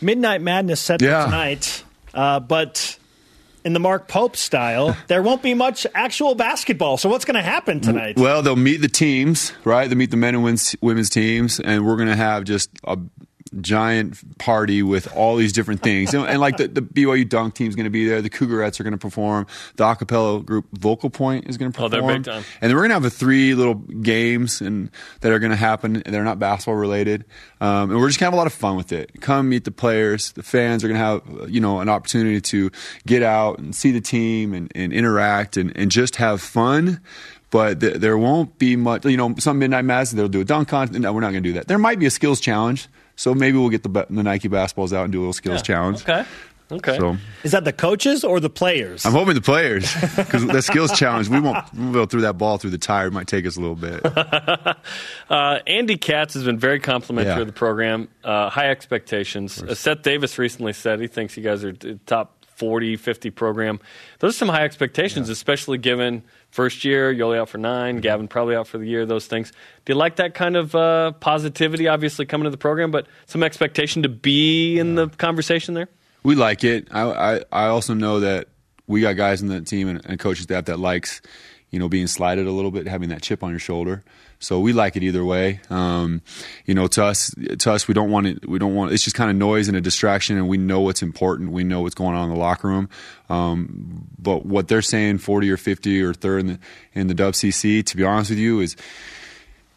Midnight Madness set Yeah. for tonight, uh, but in the Mark Pope style, there won't be much actual basketball. So what's going to happen tonight? Well, they'll meet the teams, right? They'll meet the men and women's teams, and we're going to have just a giant party with all these different things. and, and like the, the BYU dunk team is going to be there. The Cougarettes are going to perform. The acapella group Vocal Point is going to perform. Oh, they're big time. And then we're going to have a three little games and that are going to happen. They're not basketball related, um, and we're just going to have a lot of fun with it. Come meet the players. The fans are going to have you know an opportunity to get out and see the team and, and interact and, and just have fun. But th- there won't be much. You know, some midnight mass they'll do a dunk contest. No, we're not going to do that. There might be a skills challenge. So maybe we'll get the, the Nike basketballs out and do a little skills challenge. Okay. Okay. So Is that the coaches or the players? I'm hoping the players because the skills challenge we won't we'll go through that ball through the tire. It might take us a little bit. Uh, Andy Katz has been very complimentary Yeah. of the program. Uh, high expectations. Uh, Seth Davis recently said he thinks you guys are t- top 40, 50 program. Those are some high expectations, especially given first year, Yoeli out for nine, Gavin probably out for the year, those things. Do you like that kind of uh, positivity, obviously, coming to the program, but some expectation to be in the conversation there? we like it. I, I I also know that we got guys in the team and, and coaching staff that likes you know, being slighted a little bit, having that chip on your shoulder. So we like it either way. Um, you know, to us, to us, we don't want it. We don't want. It's just kind of noise and a distraction, and we know what's important. We know what's going on in the locker room. Um, but what they're saying, forty or fifty or third in the in the WCC, to be honest with you, is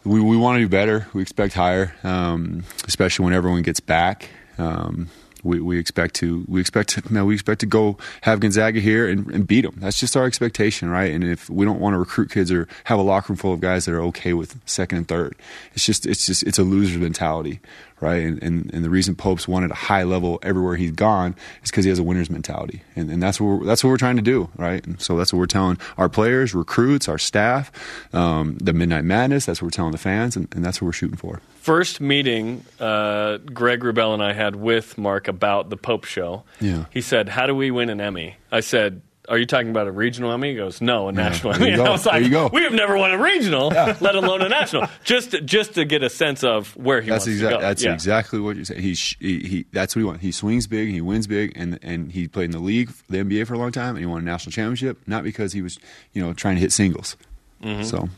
we, we want to do better. We expect higher, um, especially when everyone gets back. Um, we, we expect to we expect to no, we expect to go have Gonzaga here and, and beat them. That's just our expectation, right? And if we don't want to recruit kids or have a locker room full of guys that are okay with second and third, it's just it's just it's a loser mentality, right? And, and, and the reason Pope's won at a high level everywhere he's gone is because he has a winner's mentality, and, and that's what we're, that's what we're trying to do, right? And so that's what we're telling our players, recruits, our staff, um, the Midnight Madness. That's what we're telling the fans, and, and that's what we're shooting for. First meeting uh, Greg Wrubell and I had with Mark about the Pope show. Yeah. He said, "How do we win an Emmy?" I said. Are you talking about a regional Emmy? He goes, no, a national there you Emmy. go. I was like, There you go. we have never won a regional, let alone a national. Just, to, just to get a sense of where he That's wants to go. that's Yeah. exactly what you say. He, he he that's what he wants. He swings big, he wins big, and and he played in the league, the NBA for a long time, and he won a national championship. Not because he was you know trying to hit singles. Mm-hmm. So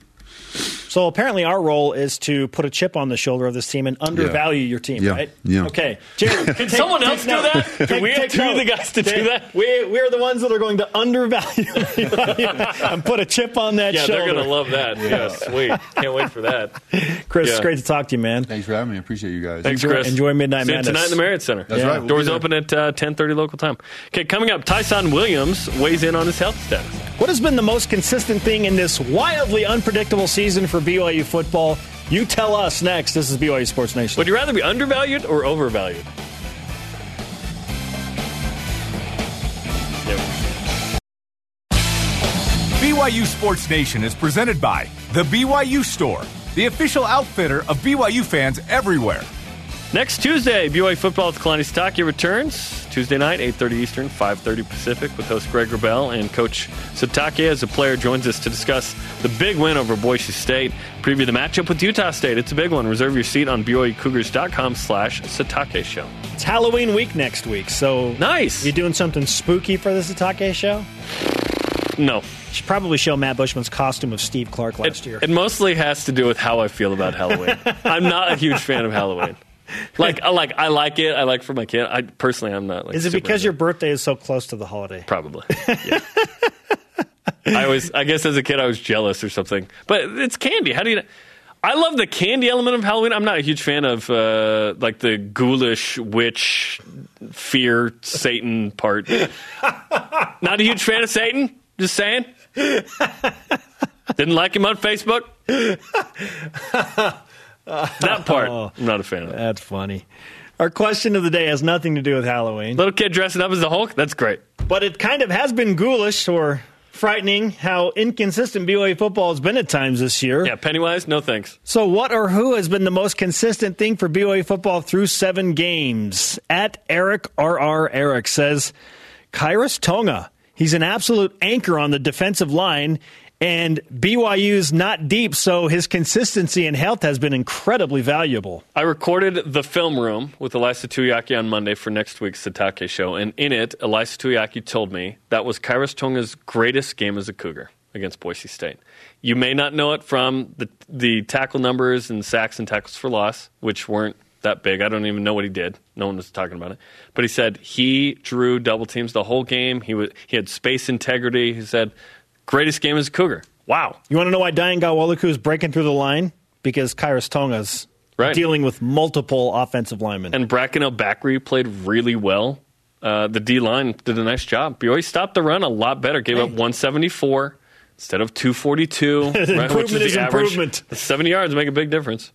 So apparently, our role is to put a chip on the shoulder of this team and undervalue your team, Yeah. right? Yeah. Okay, Jerry, Can someone else do that? Can we have two of the guys to do that? We we're the ones that are going to undervalue and put a chip on that Yeah, shoulder. they're going to love that. Yeah, sweet. Can't wait for that. Chris, it's great to talk to you, man. thanks for having me. I appreciate you guys. Thanks, Enjoy- Chris. enjoy Midnight See Madness. tonight in the Marriott Center. That's Yeah. right. We'll Doors open at uh, 10.30 local time. Okay, coming up, Tyson Williams weighs in on his health status. What has been the most consistent thing in this wildly unpredictable season for BYU football? You tell us next. This is BYU Sports Nation. Would you rather be undervalued or overvalued? BYU Sports Nation is presented by The BYU Store, the official outfitter of BYU fans everywhere. Next Tuesday, BYU football with Kalani Sitake returns. Tuesday night, 8.30 Eastern, 5.30 Pacific with host Greg Wrubell and Coach Sitake as a player joins us to discuss the big win over Boise State. Preview the matchup with Utah State. It's a big one. Reserve your seat on BYUCougars.com slash Sitake Show. It's Halloween week next week, so Nice. You doing something spooky for the Sitake show? No. Should probably show Matt Bushman's costume of Steve Clark last It, year. it mostly has to do with how I feel about Halloween. I'm not a huge fan of Halloween. Like, I like, I like it. I like for my kid. I personally, I'm not. Like, is it because your birthday is so close to the holiday? Probably. Yeah. I was. I guess as a kid, I was jealous or something. But it's candy. How do you? I love the candy element of Halloween. I'm not a huge fan of uh, like the ghoulish witch, fear, Satan part. not a huge fan of Satan. Just saying. Didn't like him on Facebook. that part, oh, I'm not a fan of. That's funny. Our question of the day has nothing to do with Halloween, Little kid dressing up as the Hulk. That's great. but it kind of has been ghoulish or frightening how inconsistent BYU football has been at times this year. Yeah, Pennywise. No thanks. So, what or who has been the most consistent thing for BYU football through seven games? At Eric RR Eric says, Khyiris Tonga. He's an absolute anchor on the defensive line, and BYU's not deep, so his consistency and health has been incredibly valuable. I recorded the film room with Ilaisa Tuiaki on Monday for next week's Sitake show, and in it, Ilaisa Tuiaki told me that was Khyiris Tonga's greatest game as a Cougar against Boise State. You may not know it from the the tackle numbers and sacks and tackles for loss, which weren't that big. I don't even know what he did. No one was talking about it. But he said he drew double teams the whole game. He was he had space integrity. He said greatest game as a Cougar. Wow. You want to know why Dayan Ghanwoloku is breaking through the line? Because Khyiris Tonga's Right. dealing with multiple offensive linemen. And Bracken Bakri played really well. Uh, the D line did a nice job. BYU stopped the run a lot better. Gave up 174 instead of 242, right, which Improvement is is the average. improvement. The 70 yards make a big difference.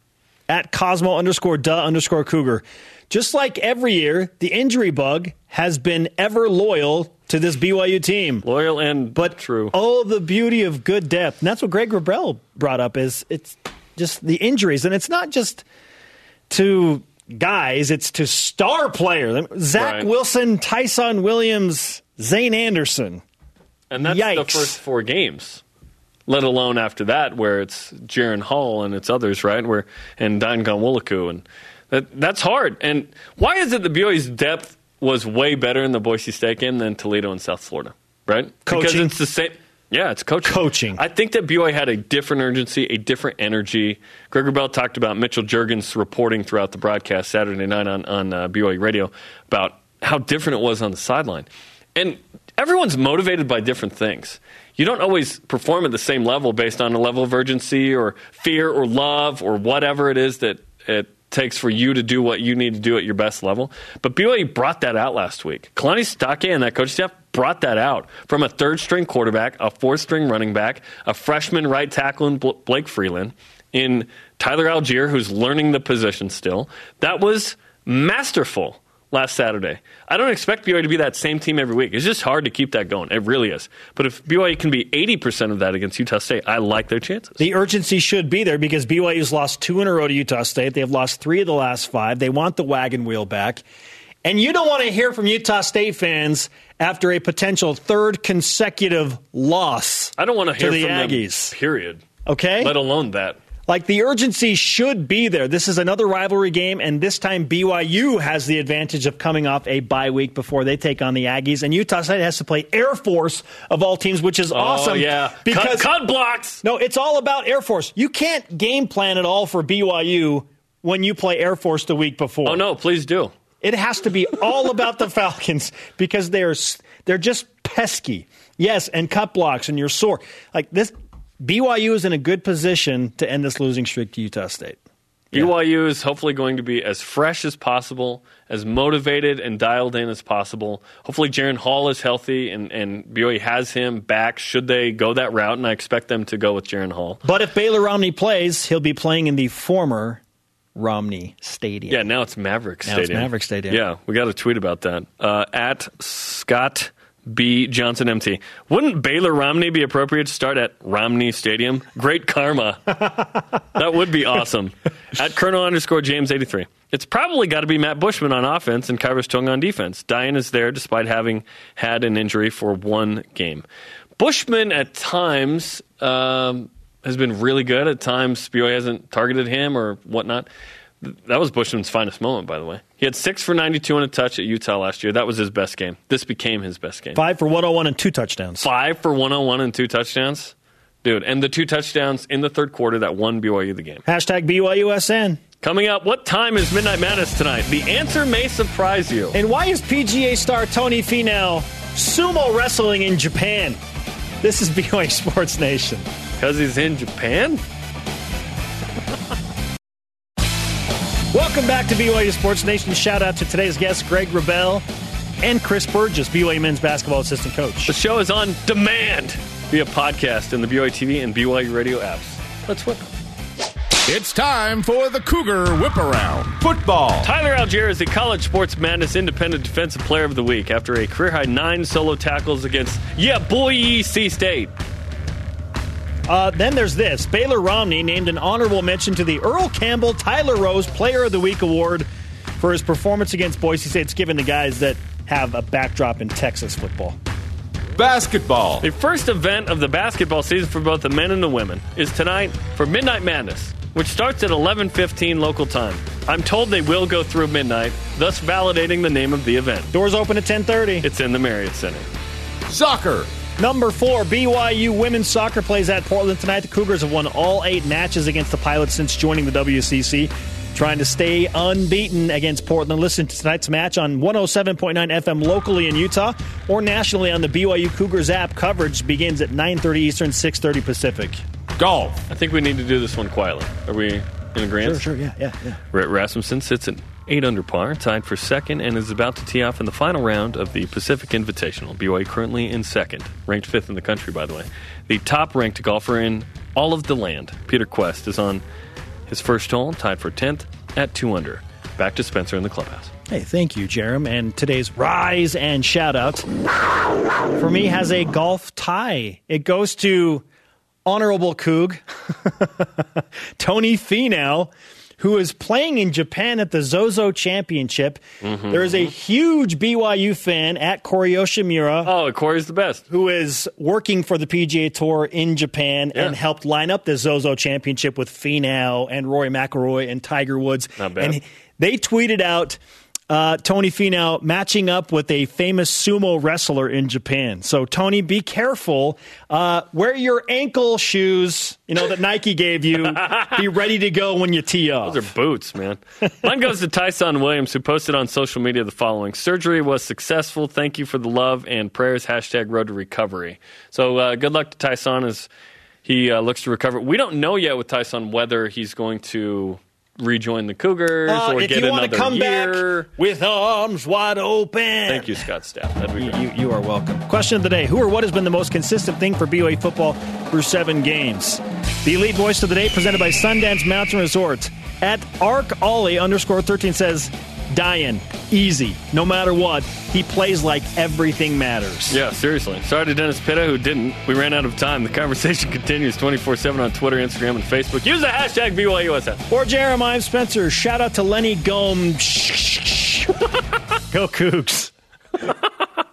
at Cosmo underscore duh underscore cougar. Just like every year, the injury bug has been ever loyal to this BYU team. Loyal and But true. oh, the beauty of good depth. And that's what Greg Wrubell brought up is it's just the injuries. And it's not just to guys, it's to star players. Zach Right. Wilson, Tyson Williams, Zayne Anderson. And that's the first four games. Let alone after that, where it's Jaren Hall and it's others, right? Where and Dayan Ghanwoloku, and that that's hard. And why is it the BYU's depth was way better in the Boise State game than Toledo and South Florida, right? Because it's the same. Yeah, it's coaching. Coaching. I think that BYU had a different urgency, a different energy. Greg Wrubell talked about Mitchell Juergens reporting throughout the broadcast Saturday night on, on uh, BYU radio about how different it was on the sideline. And everyone's motivated by different things. You don't always perform at the same level based on a level of urgency or fear or love or whatever it is that it takes for you to do what you need to do at your best level. But BYU brought that out last week. Kalani Sitake and that coach staff brought that out from a third string quarterback, a fourth string running back, a freshman right tackle in Blake Freeland, in Tyler Allgeier, who's learning the position still. That was masterful last Saturday. I don't expect BYU to be that same team every week. It's just hard to keep that going. It really is. But if BYU can be 80% of that against Utah State, I like their chances. The urgency should be there because BYU's lost two in a row to Utah State. They've lost three of the last five. They want the wagon wheel back. And you don't want to hear from Utah State fans after a potential third consecutive loss. I don't want to hear the from Aggies. them, period. Okay? Let alone that. Like the urgency should be there. This is another rivalry game, and this time BYU has the advantage of coming off a bye week before they take on the Aggies, and Utah State has to play Air Force of all teams, which is oh, awesome. Oh, yeah. because cut, cut blocks. no, it's all about Air Force. You can't game plan at all for BYU when you play Air Force the week before. Oh, no, please do. It has to be all about the Falcons because they're they're just pesky. Yes, and cut blocks, and you're sore. Like this, BYU is in a good position to end this losing streak to Utah State. BYU is hopefully going to be as fresh as possible, as motivated and dialed in as possible. Hopefully, Jaren Hall is healthy and, and BYU has him back should they go that route, and I expect them to go with Jaren Hall. But if Baylor Romney plays, he'll be playing in the former Romney Stadium. Yeah, now it's Maverick Now Stadium. it's Maverick Stadium. Yeah, we got a tweet about that. Uh, at Scott B. Johnson MT. Wouldn't Baylor Romney be appropriate to start at Romney Stadium? Great karma. that would be awesome. At Colonel underscore James 83. It's probably got to be Matt Bushman on offense and Khyiris Tonga on defense. Dayan is there despite having had an injury for one game. Bushman at times um, has been really good. At times, BYU hasn't targeted him or whatnot. That was Bushman's finest moment, by the way. He had six for 92 on a touch at Utah last year. That was his best game. This became his best game. Five for 101 and two touchdowns. Five for 101 and two touchdowns. Dude, and the two touchdowns in the third quarter that won BYU the game. Hashtag BYUSN. Coming up, what time is Midnight Madness tonight? The answer may surprise you. And why is PGA star Tony Finau sumo wrestling in Japan? This is BYU Sports Nation. Because he's in Japan? Welcome back to BYU Sports Nation. Shout out to today's guests, Greg Wrubell and Chris Burgess, BYU men's basketball assistant coach. The show is on demand via podcast in the BYU TV and BYU radio apps. Let's whip. It's time for the Cougar Whip Around. Football. Tyler Allgeier is the College Sports Madness Independent Defensive Player of the Week after a career high nine solo tackles against, yeah, Boise State. Uh, then there's this Baylor Romney named an honorable mention to the Earl Campbell Tyler Rose Player of the Week award for his performance against Boise State. It's given to guys that have a backdrop in Texas football. Basketball. The first event of the basketball season for both the men and the women is tonight for Midnight Madness, which starts at 11:15 local time. I'm told they will go through midnight, thus validating the name of the event. Doors open at 10:30. It's in the Marriott Center. Soccer. Number four, BYU women's soccer plays at Portland tonight. The Cougars have won all eight matches against the Pilots since joining the WCC. Trying to stay unbeaten against Portland. Listen to tonight's match on 107.9 FM locally in Utah or nationally on the BYU Cougars app. Coverage begins at 9:30 Eastern, 6:30 Pacific. Golf. I think we need to do this one quietly. Are we in agreement? Sure, sure, yeah, yeah, yeah. Rhett Rasmussen sits at eight under par, tied for second, and is about to tee off in the final round of the Pacific Invitational. BYU currently in second, ranked fifth in the country, by the way. The top ranked golfer in all of the land, Peter Kuest, is on his first hole, tied for 10th at two under. Back to Spencer in the clubhouse. Hey, thank you, Jarom. And today's rise and shout out for me has a golf tie. It goes to Honorable Coog, Tony Finau, who is playing in Japan at the Zozo Championship. Mm-hmm. There is a huge BYU fan at Corey Yoshimura Oh, Corey's the best. who is working for the PGA Tour in Japan Yeah. and helped line up the Zozo Championship with Finau and Rory McIlroy and Tiger Woods. Not bad. And they tweeted out uh, Tony Finau matching up with a famous sumo wrestler in Japan. So, Tony, be careful. Uh, wear your ankle shoes, you know, that Nike gave you. be ready to go when you tee off. Those are boots, man. Mine goes to Tyson Williams, who posted on social media the following Surgery was successful. Thank you for the love and prayers. Hashtag road to recovery. So, uh, good luck to Tyson as he uh, looks to recover. We don't know yet with Tyson whether he's going to rejoin the Cougars Uh, or if get you want another to come year. back with arms wide open. Thank you, Scott Staff. That'd be You, great. you, you are welcome. Question of the day Who or what has been the most consistent thing for BYU football through seven games? The elite voice of the day presented by Sundance Mountain Resort. At Arc Ollie underscore 13 says, Dayan, easy. No matter what, he plays like everything matters. Yeah, seriously. Sorry to Dennis Pitta who didn't. We ran out of time. The conversation continues 24 7 on Twitter, Instagram, and Facebook. Use the hashtag BYUSF. For Jeremiah Spencer, shout out to Lenny Gomes. Go Cougs.